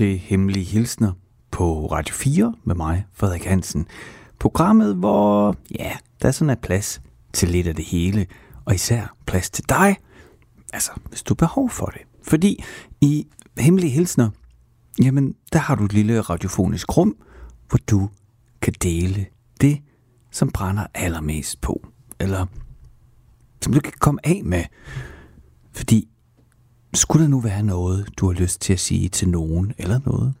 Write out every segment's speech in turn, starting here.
til Hemmelige Hilsner på Radio 4 med mig, Frederik Hansen. Programmet, hvor ja, der er sådan er plads til lidt af det hele, og især plads til dig, altså hvis du har behov for det. Fordi i Hemmelige Hilsner, jamen der har du et lille radiofonisk rum, hvor du kan dele det, som brænder allermest på. Eller som du kan komme af med. Fordi skulle der nu være noget, du har lyst til at sige til nogen eller noget,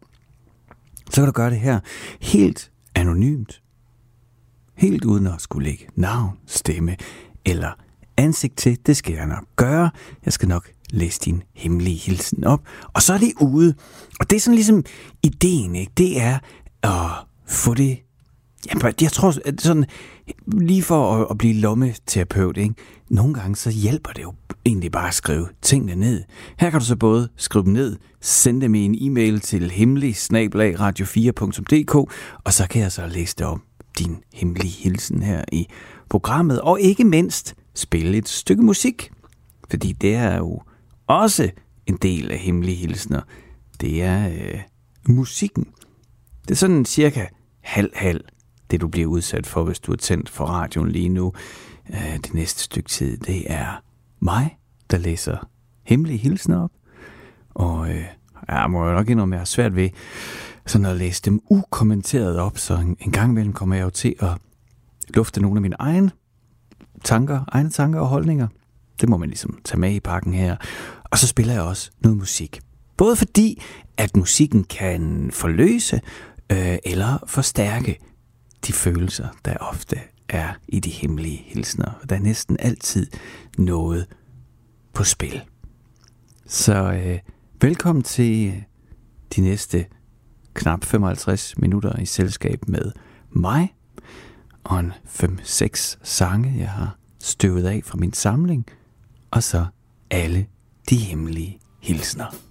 så kan du gøre det her helt anonymt. Helt uden at skulle lægge navn, stemme eller ansigt til. Det skal jeg nok gøre. Jeg skal nok læse din hemmelige hilsen op. Og så er det ude. Og det er sådan ligesom ideen, ikke? Det er at få det... Jamen, jeg tror, at sådan, lige for at, at blive lommeterapeut, ikke? nogle gange så hjælper det jo egentlig bare at skrive tingene ned. Her kan du så både skrive dem ned, sende dem i en e-mail til hemmelig radio4.dk, og så kan jeg så læse det om din hemmelige hilsen her i programmet, og ikke mindst spille et stykke musik, fordi det er jo også en del af hemmelige hilsner. Det er øh, musikken. Det er sådan cirka halv-halv, det du bliver udsat for, hvis du er tændt for radioen lige nu. Øh, det næste stykke tid, det er mig, der læser hemmelige hilsner op. Og øh, jeg må jo nok indrømme, at jeg har svært ved sådan at læse dem ukommenteret op, så en, en gang imellem kommer jeg jo til at lufte nogle af mine egne tanker, egne tanker og holdninger. Det må man ligesom tage med i pakken her. Og så spiller jeg også noget musik. Både fordi, at musikken kan forløse øh, eller forstærke de følelser, der ofte er i de hemmelige hilsner. Der er næsten altid noget på spil. Så øh, velkommen til øh, de næste knap 55 minutter i selskab med mig og en 5-6 sange, jeg har støvet af fra min samling, og så alle de hemmelige hilsner.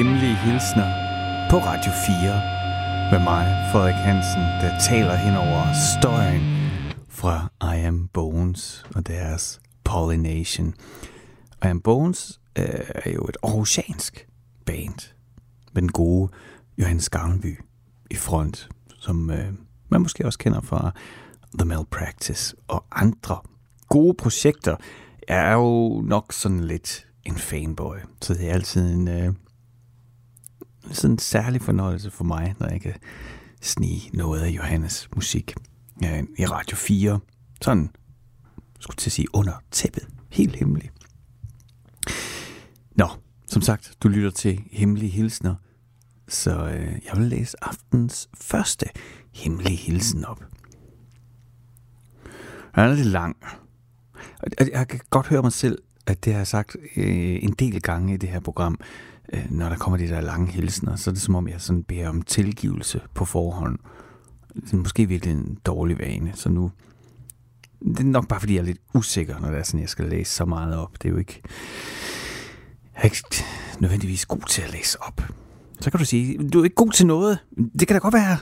Hemmelige Hilsner på Radio 4 med mig, Frederik Hansen, der taler hen over støjen fra I Am Bones og deres Pollination. I Am Bones øh, er jo et aarhusiansk band med den gode Johannes Garnby i front, som øh, man måske også kender fra The Malpractice og andre gode projekter. Jeg er jo nok sådan lidt en fanboy, så det er altid en, øh, sådan en særlig fornøjelse for mig, når jeg kan snige noget af Johannes musik ja, i Radio 4. Sådan, skulle til at sige, under tæppet. Helt hemmeligt. Nå, som sagt, du lytter til Hemmelige Hilsner, så øh, jeg vil læse aftens første hemmelige hilsen op. Den er lidt lang. Jeg kan godt høre mig selv, at det har jeg sagt øh, en del gange i det her program, øh, når der kommer de der lange hilsner, så er det som om, jeg sådan beder om tilgivelse på forhånd. Det er måske virkelig en dårlig vane, så nu... Det er nok bare, fordi jeg er lidt usikker, når det er sådan, jeg skal læse så meget op. Det er jo ikke... Jeg er ikke nødvendigvis god til at læse op. Så kan du sige, du er ikke god til noget. Det kan da godt være.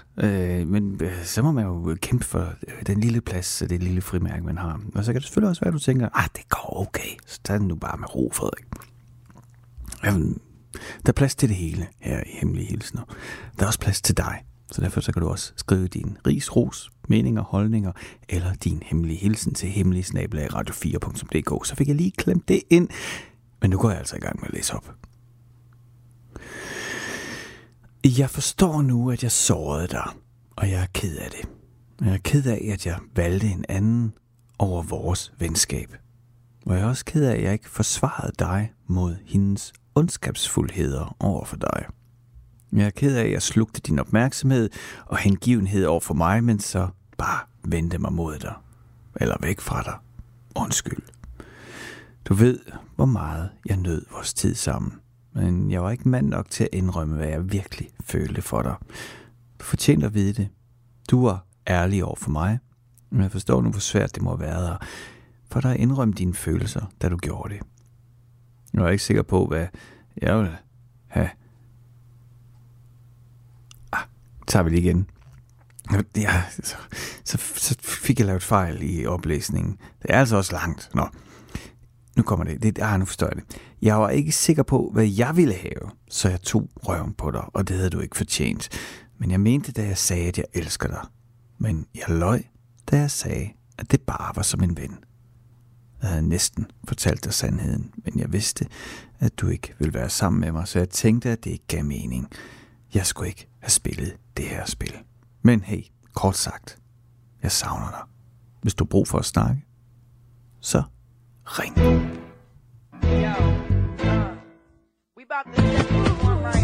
Øh, men øh, så må man jo kæmpe for øh, den lille plads, det lille frimærke, man har. Og så kan det selvfølgelig også være, at du tænker, ah, det går okay. Så tag den nu bare med ro, Frederik. Jamen, der er plads til det hele her i Hemmelige Hilsner. Der er også plads til dig. Så derfor så kan du også skrive din ris, ros, meninger, holdninger eller din hemmelige hilsen til hemmelige-radio4.dk. Så fik jeg lige klemt det ind. Men nu går jeg altså i gang med at læse op. Jeg forstår nu, at jeg sårede dig, og jeg er ked af det. Jeg er ked af, at jeg valgte en anden over vores venskab. Og jeg er også ked af, at jeg ikke forsvarede dig mod hendes ondskabsfuldheder over for dig. Jeg er ked af, at jeg slugte din opmærksomhed og hengivenhed over for mig, men så bare vendte mig mod dig. Eller væk fra dig. Undskyld. Du ved, hvor meget jeg nød vores tid sammen. Men jeg var ikke mand nok til at indrømme, hvad jeg virkelig følte for dig. Du fortjener at vide det. Du var ærlig over for mig, men jeg forstår nu, hvor svært det må være været for dig at indrømme dine følelser, da du gjorde det. Jeg er ikke sikker på, hvad jeg vil have. Ah, tager vi lige igen. Ja, så, så, så fik jeg lavet fejl i oplæsningen. Det er altså også langt. Nå, nu kommer det. det ah, nu forstår jeg det. Jeg var ikke sikker på, hvad jeg ville have, så jeg tog røven på dig, og det havde du ikke fortjent. Men jeg mente, da jeg sagde, at jeg elsker dig. Men jeg løj, da jeg sagde, at det bare var som en ven. Jeg havde næsten fortalt dig sandheden, men jeg vidste, at du ikke ville være sammen med mig, så jeg tænkte, at det ikke gav mening. Jeg skulle ikke have spillet det her spil. Men hey, kort sagt, jeg savner dig. Hvis du har brug for at snakke, så ring. Yo, uh, we about to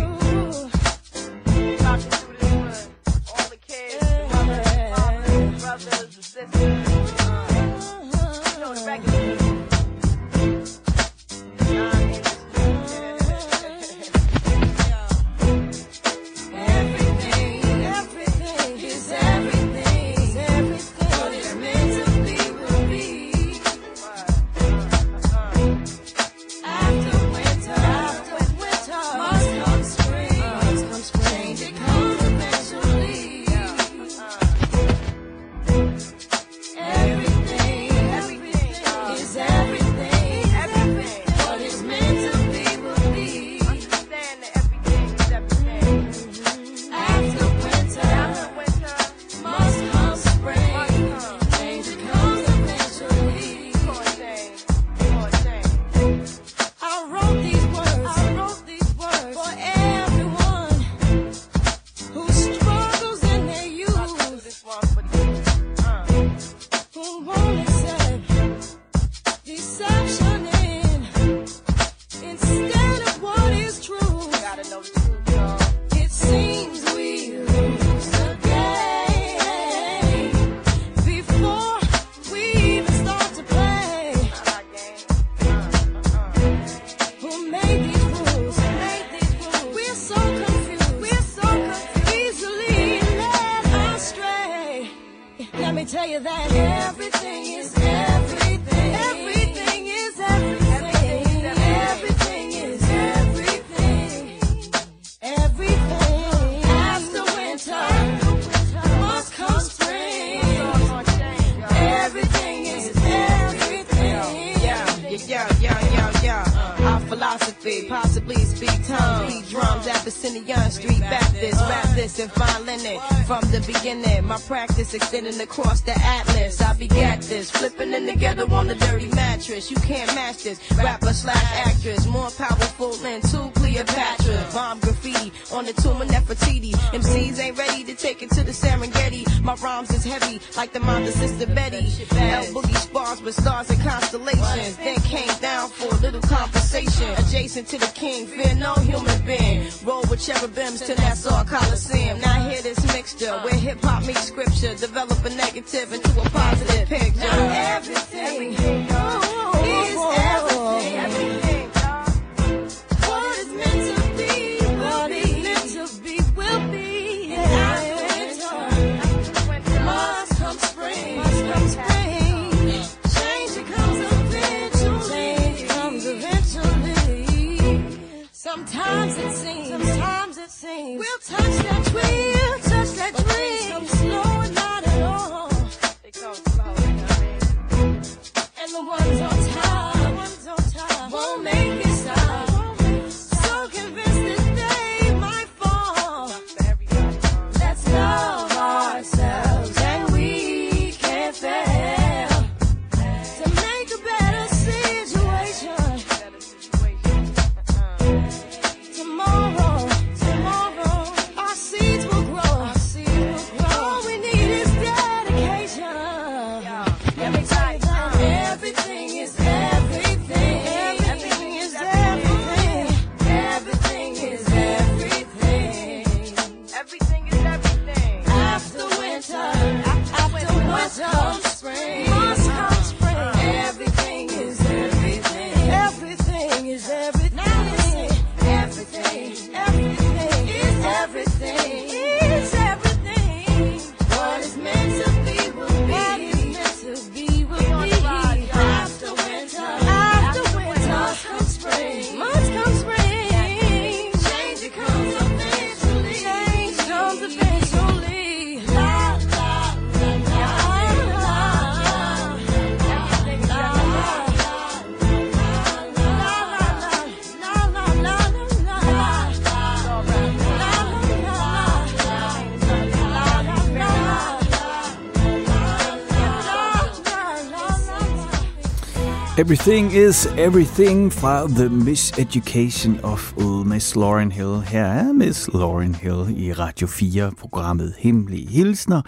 Everything is Everything fra The Miseducation of Old Miss Lauren Hill. Her er Miss Lauren Hill i Radio 4, programmet Hemmelige Hilsner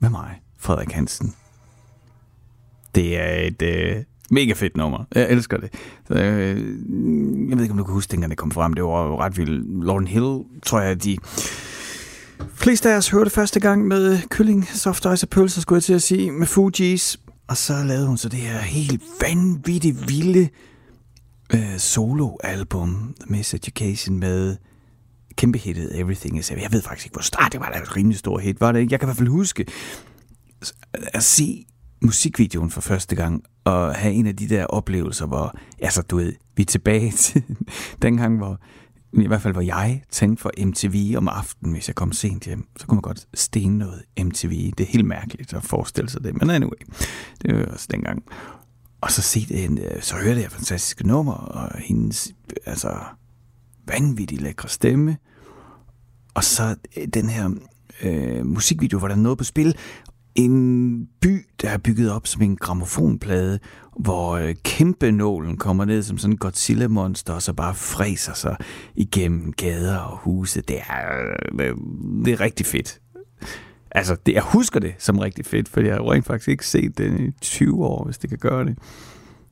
med mig, Frederik Hansen. Det er et øh, mega fedt nummer. Jeg elsker det. Så, øh, jeg ved ikke, om du kan huske, dengang det kom frem. Det var jo ret vildt. Lauren Hill, tror jeg, de fleste af os hørte første gang med kylling, soft ice og pølser, skulle jeg til at sige, med Fugees. Og så lavede hun så det her helt vanvittigt vilde øh, soloalbum, Miss Education, med kæmpe hittet Everything Is Jeg ved faktisk ikke, hvor stort det var. Det var et rimelig stort hit, var det ikke? Jeg kan i hvert fald huske at se musikvideoen for første gang, og have en af de der oplevelser, hvor, altså du ved, vi er tilbage til dengang, hvor i hvert fald hvor jeg tænkte for MTV om aftenen, hvis jeg kom sent hjem, så kunne man godt stene noget MTV. Det er helt mærkeligt at forestille sig det, men anyway, det var også dengang. Og så, se det, øh, så hørte jeg fantastiske nummer, og hendes altså, vanvittigt lækre stemme. Og så øh, den her øh, musikvideo, hvor der er noget på spil. En by, der er bygget op som en gramofonplade, hvor øh, kæmpe nålen kommer ned som sådan en Godzilla-monster, og så bare fræser sig igennem gader og huse. Det er, øh, det er rigtig fedt. Altså, det, jeg husker det som rigtig fedt, for jeg har rent faktisk ikke set det i 20 år, hvis det kan gøre det.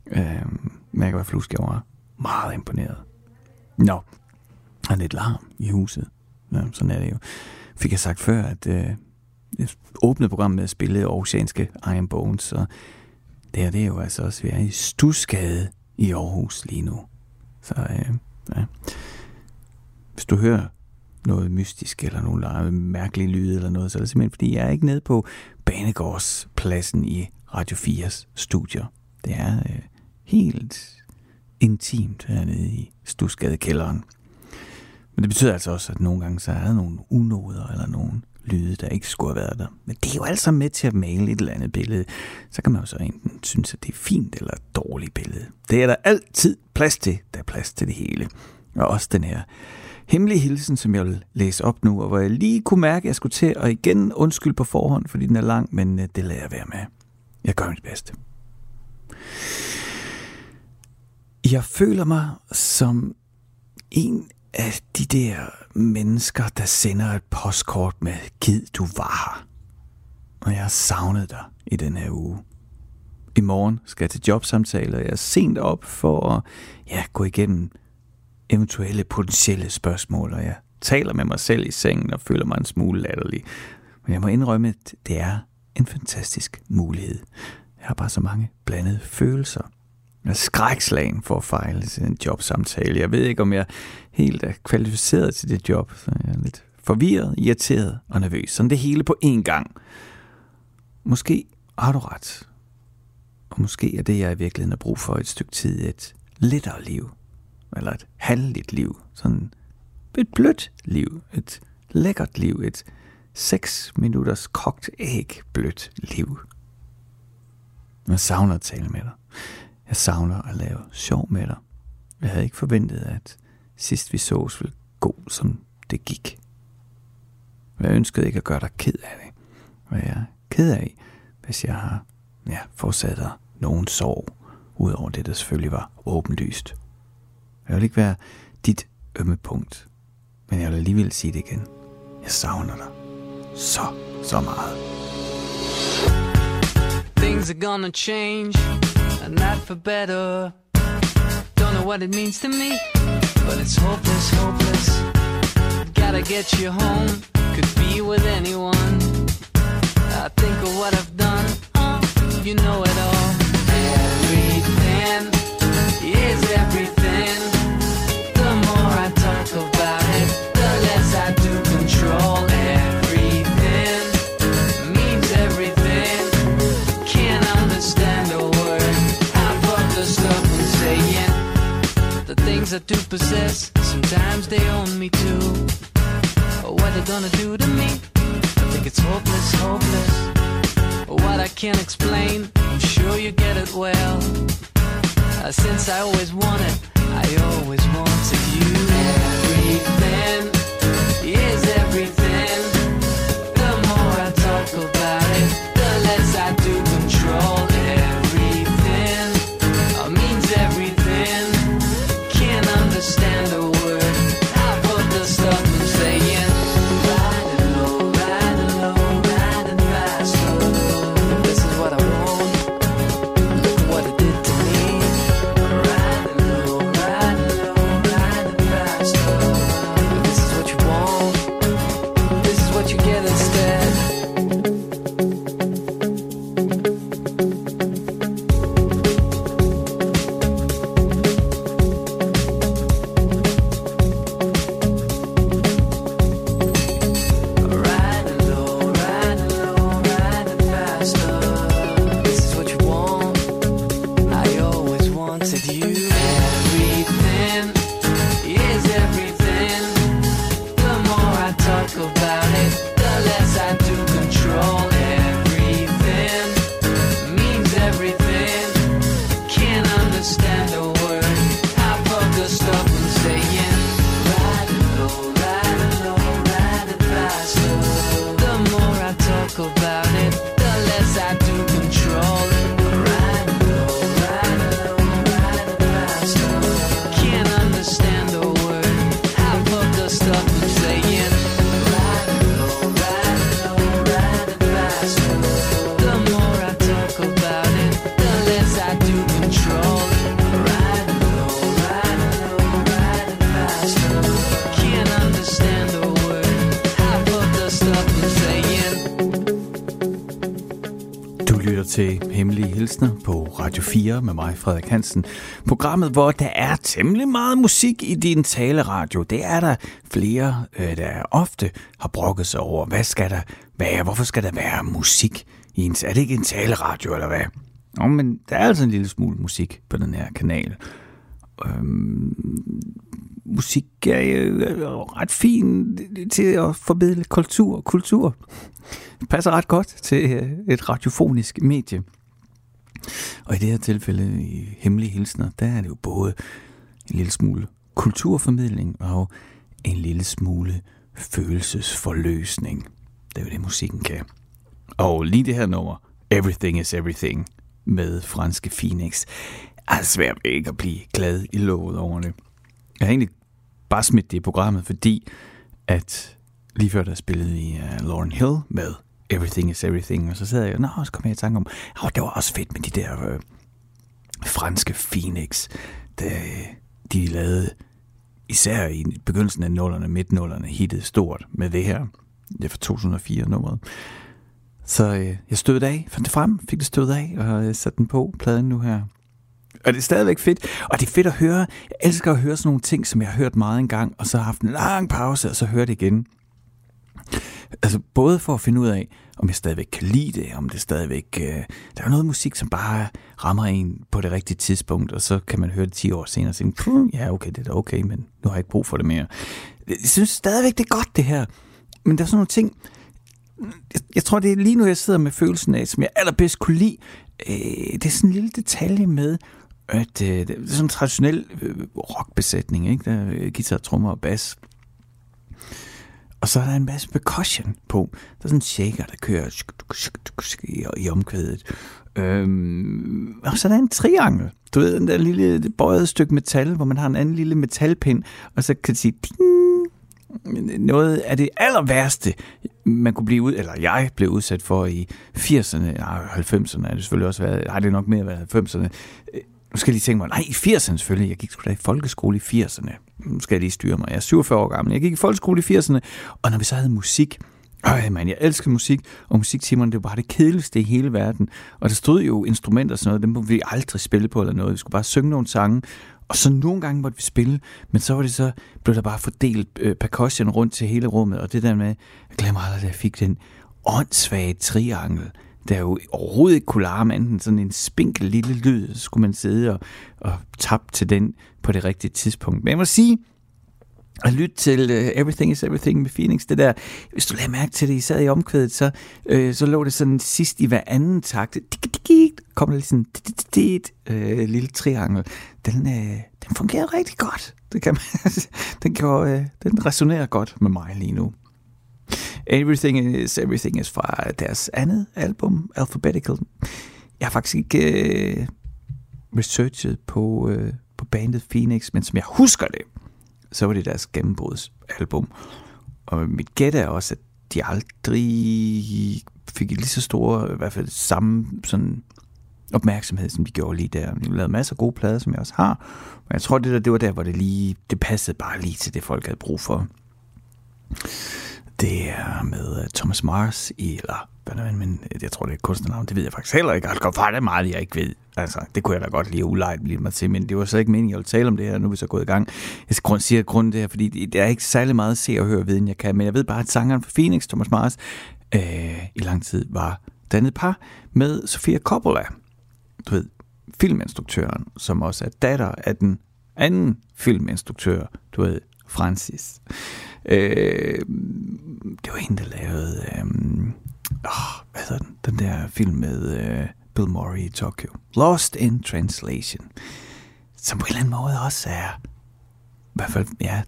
Øh, men jeg kan være flusk, jeg var meget imponeret. Nå, der er lidt larm i huset. Ja, sådan er det jo. Fik jeg sagt før, at øh, åbnede programmet med at spille oceanske Iron Bones, så det her det er jo altså også, vi er i Stusgade i Aarhus lige nu. Så øh, ja. Hvis du hører noget mystisk, eller nogle mærkelige lyde, eller noget, så er det simpelthen, fordi jeg er ikke nede på Banegårdspladsen i Radio 4's studier. Det er øh, helt intimt hernede i Stusgadekælderen. Men det betyder altså også, at nogle gange så er der nogle unoder, eller nogle lyde, der ikke skulle have været der. Men det er jo altså med til at male et eller andet billede. Så kan man jo så enten synes, at det er fint eller et dårligt billede. Det er der altid plads til. Der er plads til det hele. Og også den her hemmelige hilsen, som jeg vil læse op nu, og hvor jeg lige kunne mærke, at jeg skulle til at igen undskylde på forhånd, fordi den er lang, men øh, det lader jeg være med. Jeg gør mit bedste. Jeg føler mig som en af de der mennesker, der sender et postkort med Gid du var her. Og jeg har savnet dig i den her uge. I morgen skal jeg til jobsamtaler, jeg er sent op for at ja, gå igennem eventuelle potentielle spørgsmål, og jeg taler med mig selv i sengen og føler mig en smule latterlig. Men jeg må indrømme, at det er en fantastisk mulighed. Jeg har bare så mange blandede følelser. Er skrækslagen for at fejle til en jobsamtale. Jeg ved ikke, om jeg helt er kvalificeret til det job, så jeg er lidt forvirret, irriteret og nervøs. Sådan det hele på én gang. Måske har du ret. Og måske er det, jeg i virkeligheden har brug for et stykke tid, et lettere liv eller et halvligt liv, sådan et blødt liv, et lækkert liv, et 6 minutters kogt æg blødt liv. Jeg savner at tale med dig. Jeg savner at lave sjov med dig. Jeg havde ikke forventet, at sidst vi sås ville gå, som det gik. Jeg ønskede ikke at gøre dig ked af det. Og jeg er ked af, hvis jeg har ja, forsat dig nogen sorg, udover det, der selvfølgelig var åbenlyst. Jeg vil ikke være dit ømme punkt. Men jeg vil alligevel sige det igen. Jeg savner dig. Så, så meget. Things are gonna change, and not for better. Don't know what it means to me, but it's hopeless, hopeless. Gotta get you home, could be with anyone. I think of what I've done, oh, you know it all. Everything is everything. I do possess, sometimes they own me too. What they gonna do to me? I think it's hopeless, hopeless. What I can't explain, I'm sure you get it well. Uh, since I always wanted, I always wanted you. Everything is til hemmelige hilsner på Radio 4 med mig, Frederik Hansen. Programmet, hvor der er temmelig meget musik i din taleradio. Det er der flere, øh, der ofte har brokket sig over. Hvad skal der være? Hvorfor skal der være musik i en... Er det ikke en taleradio, eller hvad? Nå, men der er altså en lille smule musik på den her kanal. Øhm, musik er jo øh, øh, ret fin øh, til at formidle kultur. Kultur det passer ret godt til et radiofonisk medie. Og i det her tilfælde, i Hemmelige Hilsner, der er det jo både en lille smule kulturformidling og en lille smule følelsesforløsning. Det er jo det, musikken kan. Og lige det her nummer, Everything is Everything, med franske Phoenix, er svært ikke at blive glad i låget over det. Jeg har egentlig bare smidt det i programmet, fordi at lige før der spillede vi uh, øh, Lauren Hill med Everything is Everything, og så sad jeg, og så kom jeg i tanke om, oh, det var også fedt med de der øh, franske Phoenix, der, øh, de lavede især i begyndelsen af nullerne, midt-nullerne, hittet stort med det her. Det er fra 2004 nummeret. Så øh, jeg stødte det af, fandt det frem, fik det stødt af, og jeg satte den på pladen nu her. Og det er stadigvæk fedt. Og det er fedt at høre. Jeg elsker at høre sådan nogle ting, som jeg har hørt meget engang, og så har haft en lang pause, og så hører det igen. Altså både for at finde ud af, om jeg stadigvæk kan lide det, om det stadigvæk... Øh, der er noget musik, som bare rammer en på det rigtige tidspunkt, og så kan man høre det 10 år senere og sige, ja okay, det er da okay, men nu har jeg ikke brug for det mere. Jeg synes stadigvæk, det er godt det her. Men der er sådan nogle ting, jeg, jeg tror, det er lige nu, jeg sidder med følelsen af, som jeg allerbedst kunne lide. Øh, det er sådan en lille detalje med, at øh, det er sådan en traditionel øh, rockbesætning, ikke? Der er guitar, trommer og bas. Og så er der en masse percussion på. Der er sådan en shaker, der kører i omkvædet. Øhm, og så er der en triangel. Du ved, den der lille bøjet stykke metal, hvor man har en anden lille metalpind, og så kan det sige Ding! noget af det aller værste, man kunne blive ud, eller jeg blev udsat for i 80'erne, nej, 90'erne er det selvfølgelig også været, nej, det nok mere været 90'erne. Nu skal jeg lige tænke mig, nej, i 80'erne selvfølgelig, jeg gik sgu da i folkeskole i 80'erne. Nu skal jeg lige styre mig, jeg er 47 år gammel, jeg gik i folkeskole i 80'erne, og når vi så havde musik, Øj, man, jeg elsker musik, og musiktimerne, det var bare det kedeligste i hele verden. Og der stod jo instrumenter og sådan noget, dem må vi aldrig spille på eller noget. Vi skulle bare synge nogle sange, og så nogle gange måtte vi spille, men så var det så, blev der bare fordelt øh, percussion rundt til hele rummet, og det der med, jeg glemmer aldrig, at jeg fik den åndssvage triangel, der jo overhovedet ikke kunne larme enten sådan en spinkel lille lyd, så skulle man sidde og, og tabe til den på det rigtige tidspunkt. Men jeg må sige, at lytte til uh, Everything is Everything med Phoenix, det der, hvis du lader mærke til det, I sad i omkvædet, så, øh, så lå det sådan sidst i hver anden takt, kom der lige sådan uh, lille triangel. Den, øh, den fungerer rigtig godt. Det kan man, den, kan, den resonerer godt med mig lige nu. Everything is Everything is fra deres andet album, Alphabetical. Jeg har faktisk ikke øh, researchet på, øh, på bandet Phoenix, men som jeg husker det, så var det deres gennembrudsalbum. Og mit gæt er også, at de aldrig fik lige så store, i hvert fald samme sådan opmærksomhed, som de gjorde lige der. De lavede masser af gode plader, som jeg også har. Men jeg tror, det der, det var der, hvor det lige, det passede bare lige til det, folk havde brug for. Det er med øh, Thomas Mars i, eller men øh, jeg tror, det er et kunstnernavn, det ved jeg faktisk heller ikke. Altså, for det er meget, jeg ikke ved. Altså, det kunne jeg da godt lige ulejt blive mig til, men det var så ikke meningen, jeg ville tale om det her, nu er vi så gået i gang. Jeg skal sige grund det her, fordi det er ikke særlig meget at se og høre viden, jeg kan, men jeg ved bare, at sangeren for Phoenix, Thomas Mars, øh, i lang tid var dannet par med Sofia Coppola. Du ved, filminstruktøren, som også er datter af den anden filminstruktør, du ved, Francis. Øh, det var hende, der lavede... Øh, oh, hvad hedder den? Den der film med øh, Bill Murray i Tokyo. Lost in Translation. Som på en eller anden måde også er... I hvert fald, ja,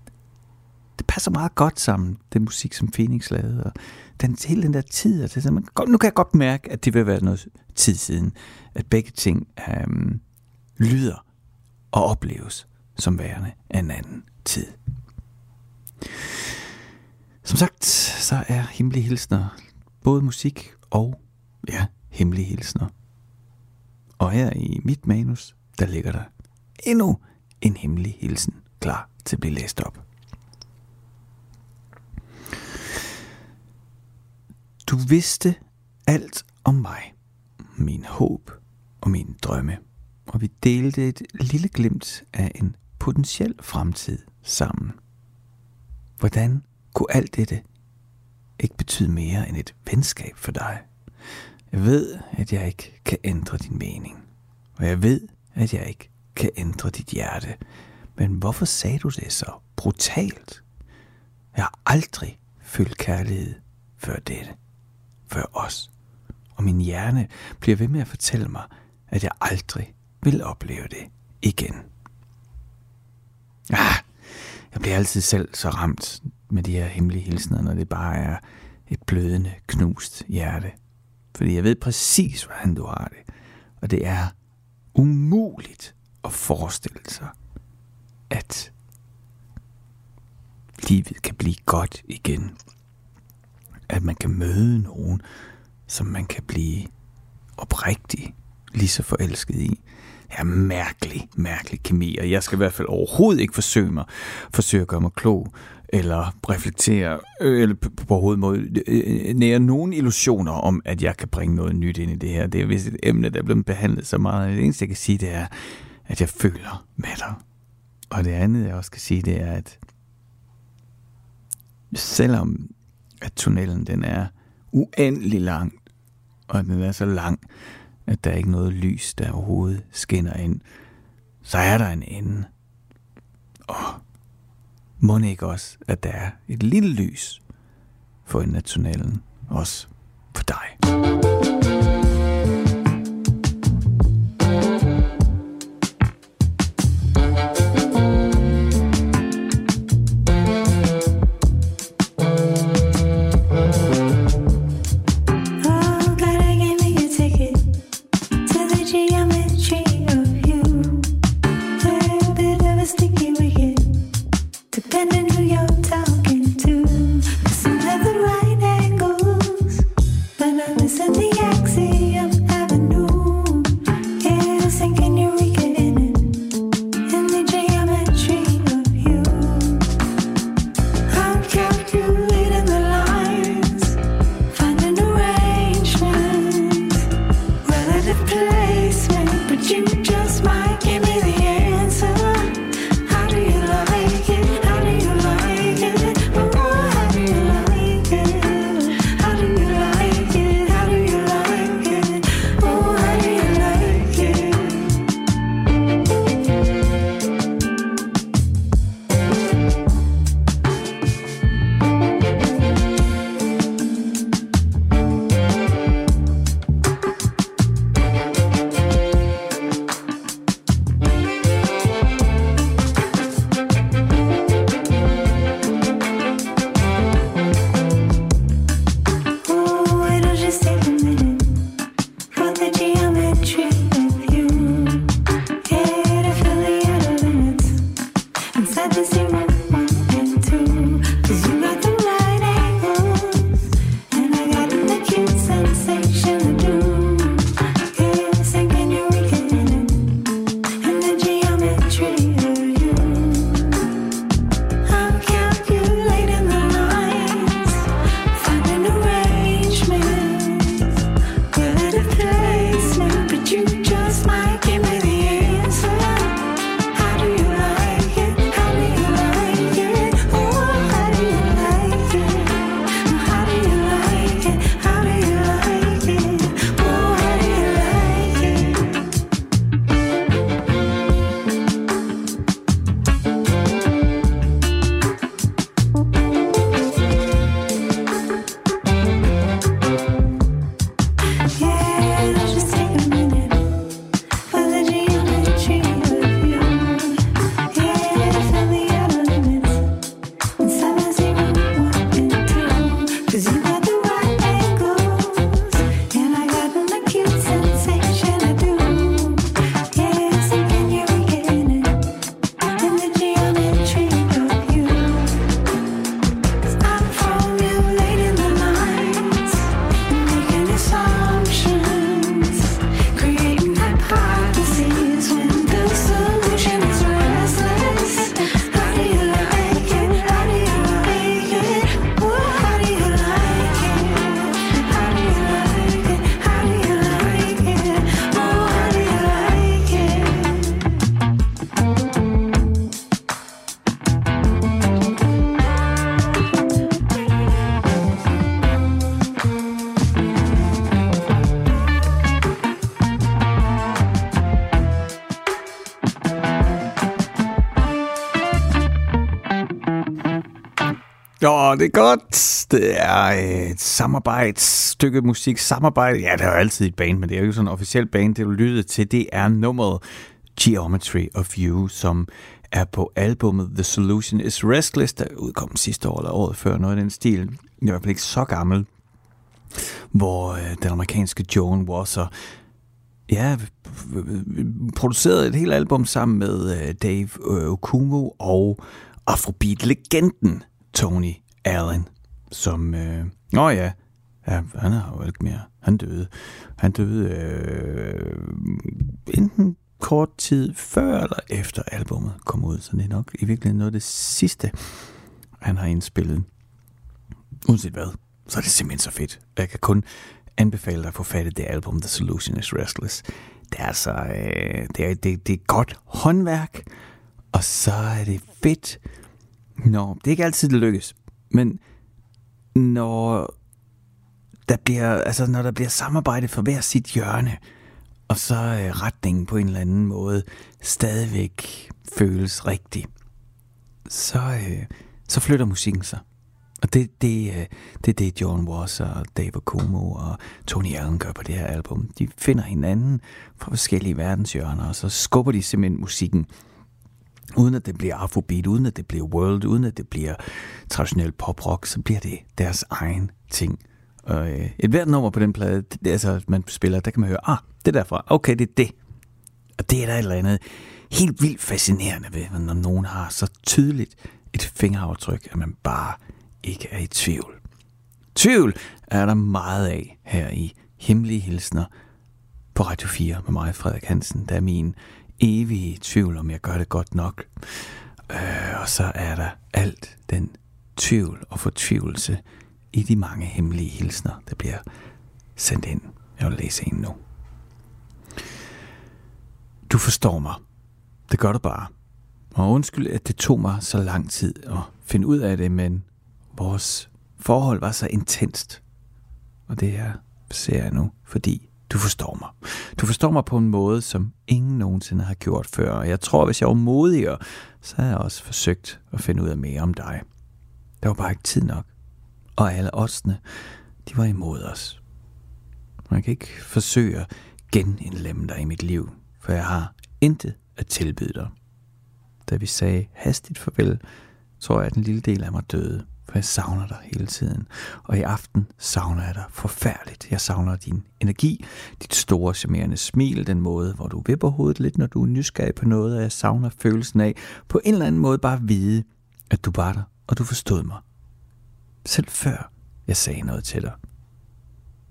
det passer meget godt sammen, den musik, som Phoenix lavede. Og den, hele den der tid, og det, man, nu kan jeg godt mærke, at det vil være noget tid siden, at begge ting øh, lyder og opleves som værende af en anden tid. Som sagt, så er Hemmelige Hilsner både musik og, ja, hemmelige hilsner. Og her i mit manus, der ligger der endnu en hemmelig hilsen klar til at blive læst op. Du vidste alt om mig, min håb og mine drømme, og vi delte et lille glimt af en potentiel fremtid sammen. Hvordan kunne alt dette ikke betyde mere end et venskab for dig. Jeg ved, at jeg ikke kan ændre din mening. Og jeg ved, at jeg ikke kan ændre dit hjerte. Men hvorfor sagde du det så brutalt? Jeg har aldrig følt kærlighed før dette. Før os. Og min hjerne bliver ved med at fortælle mig, at jeg aldrig vil opleve det igen. Ah, jeg bliver altid selv så ramt med de her hemmelige hilsner, når det bare er et blødende, knust hjerte. Fordi jeg ved præcis, hvordan du har det. Og det er umuligt at forestille sig, at livet kan blive godt igen. At man kan møde nogen, som man kan blive oprigtig lige så forelsket i er mærkelig, mærkelig kemi, og jeg skal i hvert fald overhovedet ikke forsøge mig, forsøge at gøre mig klog, eller reflektere, øh, eller på overhovedet måde øh, nære nogen illusioner om, at jeg kan bringe noget nyt ind i det her. Det er vist et emne, der er blevet behandlet så meget. Det eneste, jeg kan sige, det er, at jeg føler med dig. Og det andet, jeg også kan sige, det er, at selvom at tunnelen den er uendelig lang, og den er så lang, at der er ikke noget lys, der overhovedet skinner ind, så er der en ende. Og må ikke også, at der er et lille lys for en af tunnelen, også for dig. Ja, det er godt. Det er øh, et samarbejdsstykke musik. Samarbejde, ja, det er jo altid et band, men det er jo ikke sådan en officiel band, det du lyttede til. Det er nummeret Geometry of You, som er på albumet The Solution is Restless, der udkom sidste år eller året før, noget af den stil. Jeg er i hvert fald ikke så gammel, hvor øh, den amerikanske Joan Wasser ja, producerede et helt album sammen med øh, Dave øh, og Afrobeat-legenden Tony Allen, som... Øh, nå ja, ja, han har jo ikke mere. Han døde. Han døde øh, enten kort tid før eller efter albummet kom ud, så det er nok i virkeligheden noget af det sidste, han har indspillet. Uanset hvad, så er det simpelthen så fedt. Jeg kan kun anbefale dig at få fat i det album, The Solution is Restless. Det er altså, øh, det, er, det, det er godt håndværk, og så er det fedt, Nå, det er ikke altid, det lykkes, men når der bliver, altså når der bliver samarbejde for hver sit hjørne, og så øh, retningen på en eller anden måde stadigvæk føles rigtig, så, øh, så flytter musikken sig. Og det, det, øh, det er det, John Wass og David Como og Tony Allen gør på det her album. De finder hinanden fra forskellige verdenshjørner, og så skubber de simpelthen musikken uden at det bliver afrobeat, uden at det bliver world, uden at det bliver traditionel poprock, så bliver det deres egen ting. Og øh, et hvert nummer på den plade, det, altså man spiller, der kan man høre, ah, det er derfra, okay, det er det. Og det er der et eller andet helt vildt fascinerende ved, når nogen har så tydeligt et fingeraftryk, at man bare ikke er i tvivl. Tvivl er der meget af her i Hemmelige Hilsner på Radio 4 med mig, Frederik Hansen, der er min evige tvivl, om jeg gør det godt nok. Øh, og så er der alt den tvivl og fortvivlelse i de mange hemmelige hilsner, der bliver sendt ind. Jeg vil læse en nu. Du forstår mig. Det gør du bare. Og undskyld, at det tog mig så lang tid at finde ud af det, men vores forhold var så intenst. Og det her ser jeg nu, fordi du forstår mig. Du forstår mig på en måde, som ingen nogensinde har gjort før. Og jeg tror, hvis jeg var modigere, så havde jeg også forsøgt at finde ud af mere om dig. Der var bare ikke tid nok. Og alle oddsene, de var imod os. Man kan ikke forsøge at genindlemme dig i mit liv, for jeg har intet at tilbyde dig. Da vi sagde hastigt farvel, tror jeg, at en lille del af mig døde for jeg savner dig hele tiden. Og i aften savner jeg dig forfærdeligt. Jeg savner din energi, dit store, charmerende smil, den måde, hvor du vipper hovedet lidt, når du er nysgerrig på noget, og jeg savner følelsen af på en eller anden måde bare at vide, at du var der, og du forstod mig. Selv før jeg sagde noget til dig.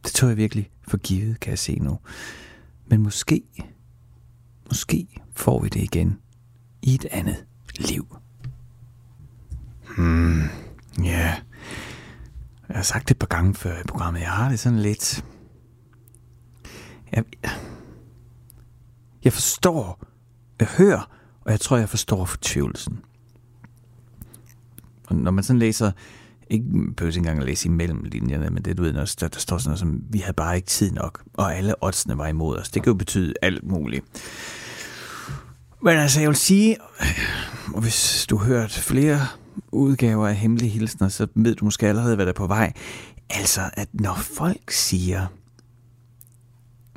Det tog jeg virkelig for givet, kan jeg se nu. Men måske, måske får vi det igen i et andet liv. Hmm. Ja, jeg har sagt det et par gange før i programmet. Jeg har det sådan lidt... Jeg, jeg forstår, jeg hører, og jeg tror, jeg forstår fortvivlelsen. Og når man sådan læser, ikke behøver ikke engang at læse imellem linjerne, men det du ved, der, der står sådan noget som, vi havde bare ikke tid nok, og alle oddsene var imod os. Det kan jo betyde alt muligt. Men altså, jeg vil sige, og hvis du har hørt flere udgaver af Hemmelige Hilsner, så ved du måske allerede, hvad der er på vej. Altså, at når folk siger,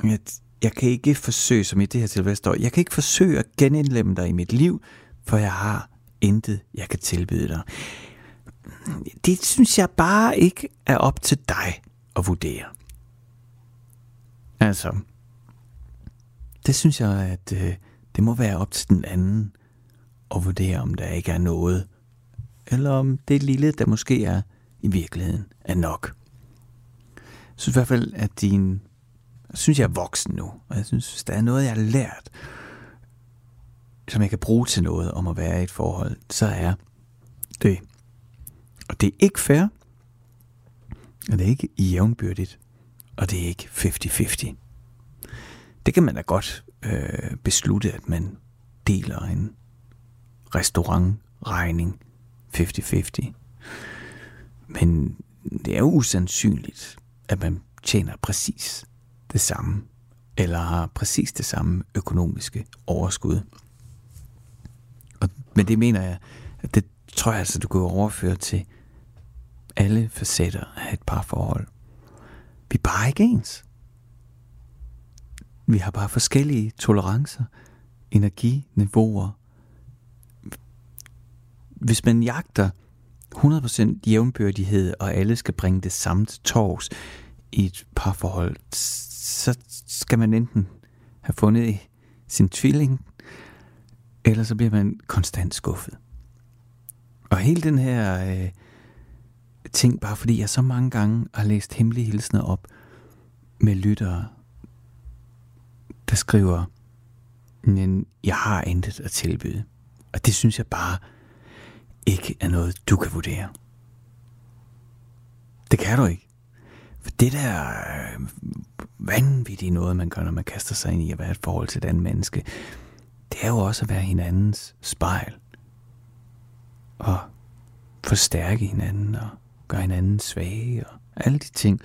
at jeg kan ikke forsøge, som i det her tilfælde står, jeg kan ikke forsøge at genindlemme dig i mit liv, for jeg har intet, jeg kan tilbyde dig. Det synes jeg bare ikke er op til dig at vurdere. Altså, det synes jeg, at øh, det må være op til den anden at vurdere, om der ikke er noget, eller om det lille, der måske er i virkeligheden, er nok. Jeg synes i hvert fald, at din... Jeg synes, jeg er voksen nu, og jeg synes, der er noget, jeg har lært, som jeg kan bruge til noget om at være i et forhold, så er det. Og det er ikke fair, og det er ikke jævnbyrdigt, og det er ikke 50-50. Det kan man da godt øh, beslutte, at man deler en restaurantregning 50-50. Men det er jo usandsynligt, at man tjener præcis det samme, eller har præcis det samme økonomiske overskud. Og men det mener jeg, at det tror jeg altså, du kan overføre til alle facetter af et parforhold. Vi er bare ikke ens. Vi har bare forskellige tolerancer, energiniveauer. Hvis man jagter 100% jævnbyrdighed, og alle skal bringe det samme til tors i et parforhold, så skal man enten have fundet sin tvilling, eller så bliver man konstant skuffet. Og hele den her øh, ting, bare fordi jeg så mange gange har læst hemmelige hilsner op med lyttere, der skriver, men jeg har intet at tilbyde. Og det synes jeg bare ikke er noget, du kan vurdere. Det kan du ikke. For det der øh, vanvittige noget, man gør, når man kaster sig ind i at være et forhold til et andet menneske, det er jo også at være hinandens spejl. Og forstærke hinanden og gøre hinanden svage og alle de ting.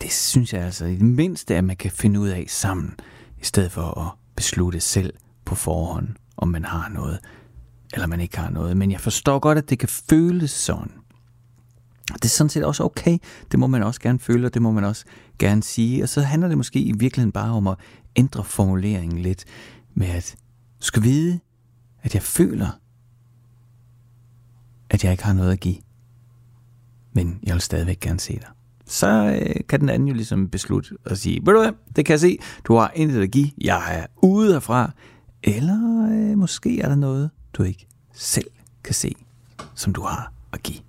Det synes jeg altså i det mindste, at man kan finde ud af sammen, i stedet for at beslutte selv på forhånd, om man har noget, eller man ikke har noget. Men jeg forstår godt, at det kan føles sådan. Det er sådan set også okay. Det må man også gerne føle, og det må man også gerne sige. Og så handler det måske i virkeligheden bare om at ændre formuleringen lidt med, at du skal vide, at jeg føler, at jeg ikke har noget at give. Men jeg vil stadigvæk gerne se dig. Så øh, kan den anden jo ligesom beslutte at sige, ved du hvad, det kan jeg se, du har intet at give, jeg er ude herfra. Eller øh, måske er der noget, du ikke selv kan se, som du har at give.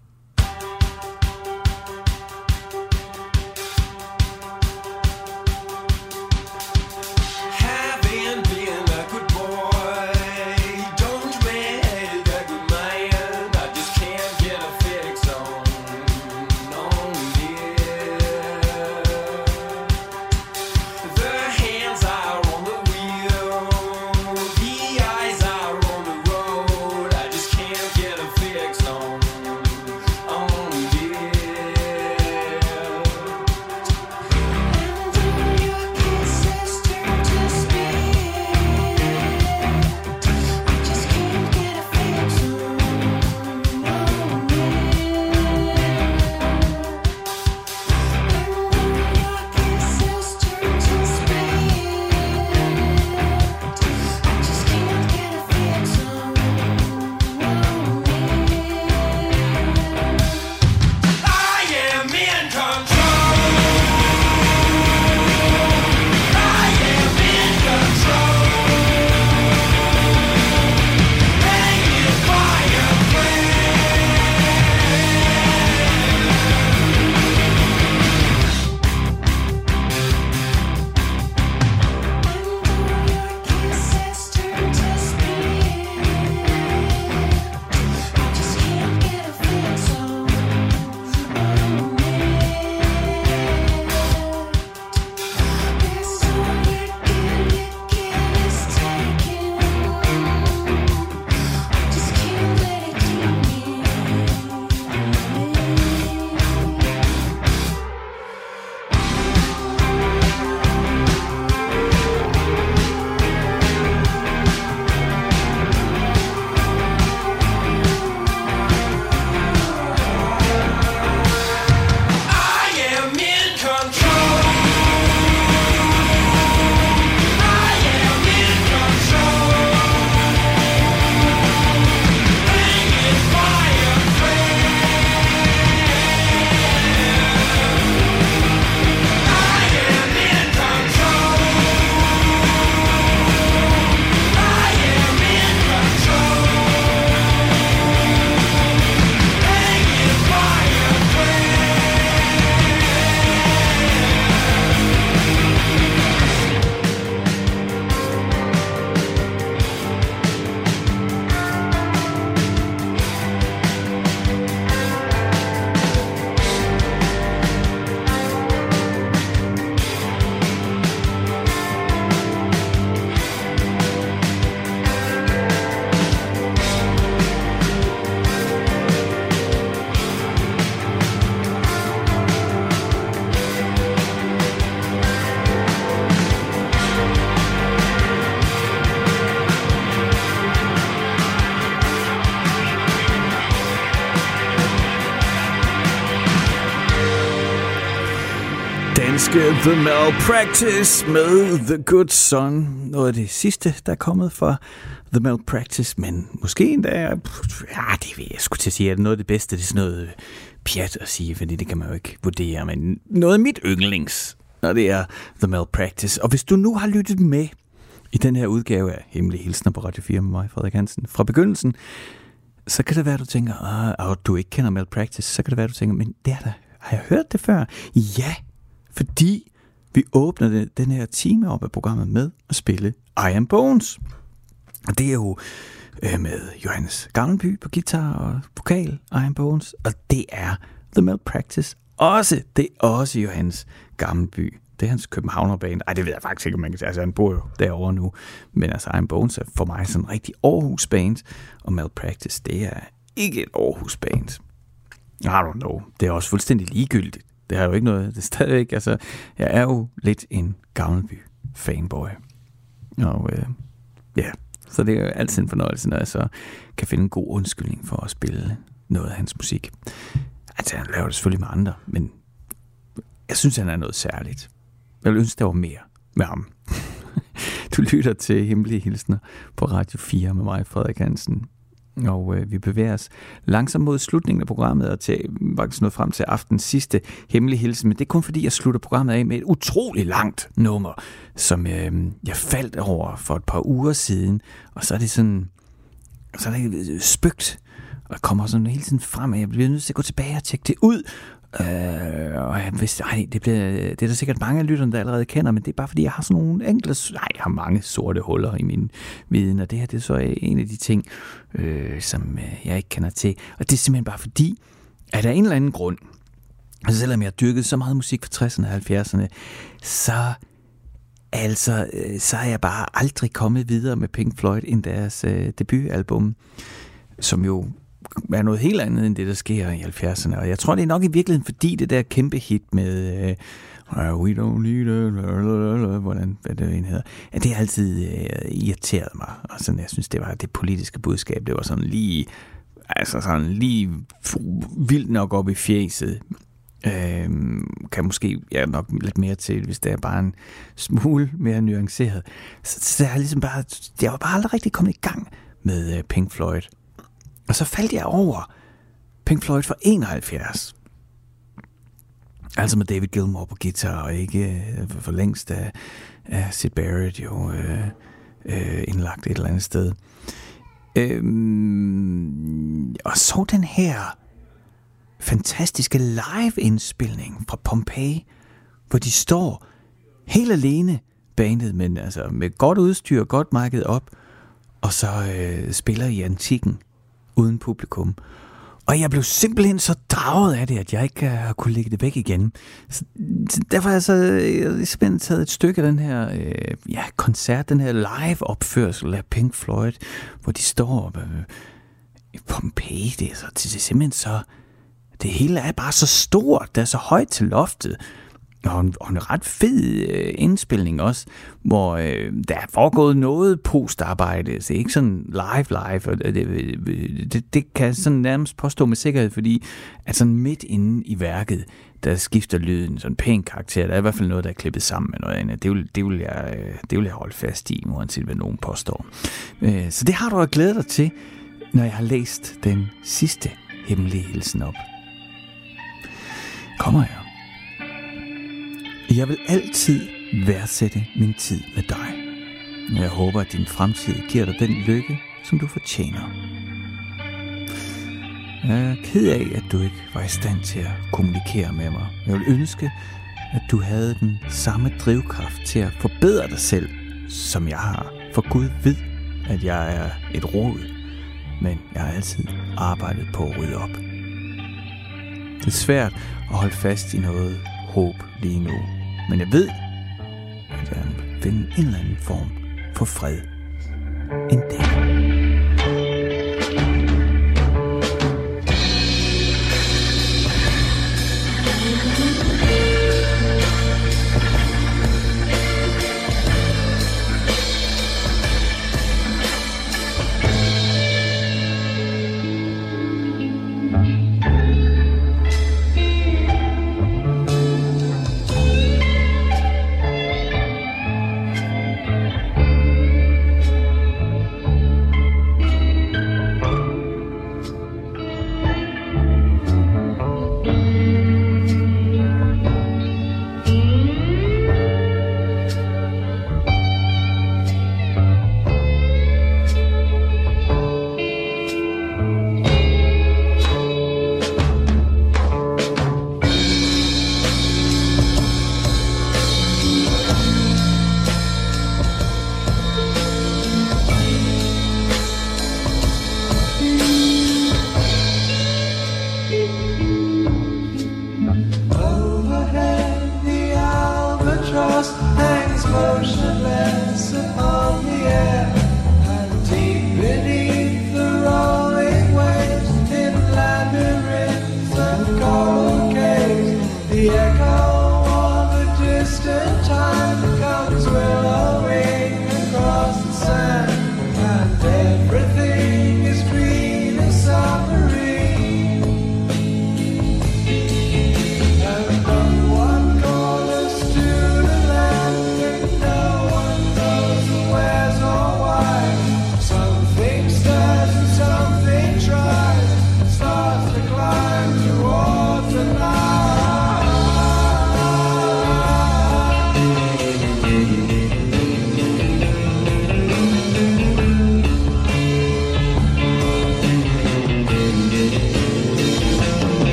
The Malpractice med The Good Son. Noget af det sidste, der er kommet fra The Malpractice, men måske endda, ja, det vil jeg skulle til at sige, at noget af det bedste, det er sådan noget pjat at sige, fordi det kan man jo ikke vurdere, men noget af mit yndlings, når det er The Malpractice. Og hvis du nu har lyttet med i den her udgave af Hemmelige Hilsner på Radio 4 med mig, Frederik Hansen, fra begyndelsen, så kan det være, at du tænker, ah, at du ikke kender Malpractice, så kan det være, at du tænker, men det er der, har jeg hørt det før? Ja, fordi vi åbner den her time op af programmet med at spille I Am Bones. Og det er jo øh, med Johannes Gavnby på guitar og vokal, I Am Bones, og det er The Malpractice også. Det er også Johannes Gavnby Det er hans Københavnerbane. Ej, det ved jeg faktisk ikke, om man kan sige. Altså, han bor jo derovre nu. Men altså, I Am Bones er for mig sådan en rigtig Aarhus band, og Malpractice, det er ikke et Aarhus band. I don't know. Det er også fuldstændig ligegyldigt. Det har jo ikke noget. Det er stadigvæk, altså, jeg er jo lidt en Gammelby fanboy. Og øh, ja, så det er jo altid en fornøjelse, når jeg så kan finde en god undskyldning for at spille noget af hans musik. Altså, han laver det selvfølgelig med andre, men jeg synes, han er noget særligt. Jeg ville ønske, der var mere med ham. du lytter til Hemmelige Hilsner på Radio 4 med mig, Frederik Hansen. Og øh, vi bevæger os langsomt mod slutningen af programmet og til, faktisk nået frem til aftens sidste hemmelige hilsen. Men det er kun fordi, jeg slutter programmet af med et utrolig langt nummer, som øh, jeg faldt over for et par uger siden. Og så er det sådan, så er det øh, spøgt, og kommer sådan hele tiden frem, og jeg bliver nødt til at gå tilbage og tjekke det ud. Øh, og jeg vidste, ej, det, bliver, det er der sikkert mange af lytterne, der allerede kender, men det er bare fordi, jeg har sådan nogle enkle, nej, jeg har mange sorte huller i min viden, og det her det er så øh, en af de ting, øh, som øh, jeg ikke kender til. Og det er simpelthen bare fordi, at der er en eller anden grund, altså selvom jeg har dyrket så meget musik fra 60'erne og 70'erne, så altså, øh, så er jeg bare aldrig kommet videre med Pink Floyd end deres øh, debutalbum, som jo er noget helt andet end det, der sker i 70'erne. Og jeg tror, det er nok i virkeligheden, fordi det der kæmpe hit med uh, We Don't Need a... Hvordan hvad det en hedder. At det altid uh, irriteret mig. Og sådan, jeg synes, det var det politiske budskab. Det var sådan lige... Altså sådan lige vildt nok op i fjeset. Øhm, kan måske ja, nok lidt mere til, hvis det er bare en smule mere nuanceret. Så, så jeg, ligesom bare, jeg var bare aldrig rigtig kommet i gang med øh, Pink Floyd. Og så faldt jeg over Pink Floyd fra 71. Altså med David Gilmour på guitar, og ikke øh, for længst af, af Sid Barrett jo øh, øh, indlagt et eller andet sted. Øhm, og så den her fantastiske live-indspilning fra Pompeii, hvor de står helt alene bandet, men altså med godt udstyr, godt markedet op, og så øh, spiller i antikken uden publikum. Og jeg blev simpelthen så draget af det, at jeg ikke øh, har kunne lægge det væk igen. Så, derfor har jeg så øh, jeg simpelthen taget et stykke af den her øh, ja, koncert, den her live-opførsel af Pink Floyd, hvor de står op øh, i Pompeji. Det er, så, det er simpelthen så... Det hele er bare så stort, det er så højt til loftet og en, og en ret fed øh, indspilning også, hvor øh, der er foregået noget postarbejde, så ikke sådan live live, og det, det, det kan sådan nærmest påstå med sikkerhed, fordi at sådan midt inde i værket, der skifter lyden sådan en pæn karakter, der er i hvert fald noget, der er klippet sammen med noget andet. Det vil, det vil, jeg, øh, det vil jeg holde fast i, uanset hvad nogen påstår. Øh, så det har du at glæde dig til, når jeg har læst den sidste hemmelige hilsen op. Kommer jeg. Jeg vil altid værdsætte min tid med dig. Jeg håber, at din fremtid giver dig den lykke, som du fortjener. Jeg er ked af, at du ikke var i stand til at kommunikere med mig. Jeg vil ønske, at du havde den samme drivkraft til at forbedre dig selv, som jeg har. For Gud ved, at jeg er et råd, men jeg har altid arbejdet på at rydde op. Det er svært at holde fast i noget håb lige nu, men jeg ved, at jeg vil finde en eller anden form for fred en dag.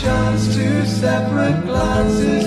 chance to separate glances.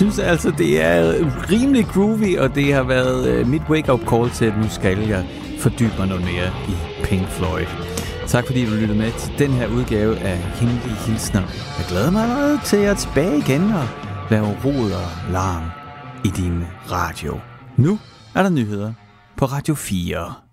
Synes altså, det er rimelig groovy, og det har været øh, mit wake-up call til, at nu skal jeg fordybe mig noget mere i Pink Floyd. Tak fordi du lyttede med til den her udgave af Hemmelige Hilsner. Jeg glæder mig meget til at tilbage igen og lave rod og larm i din radio. Nu er der nyheder på Radio 4.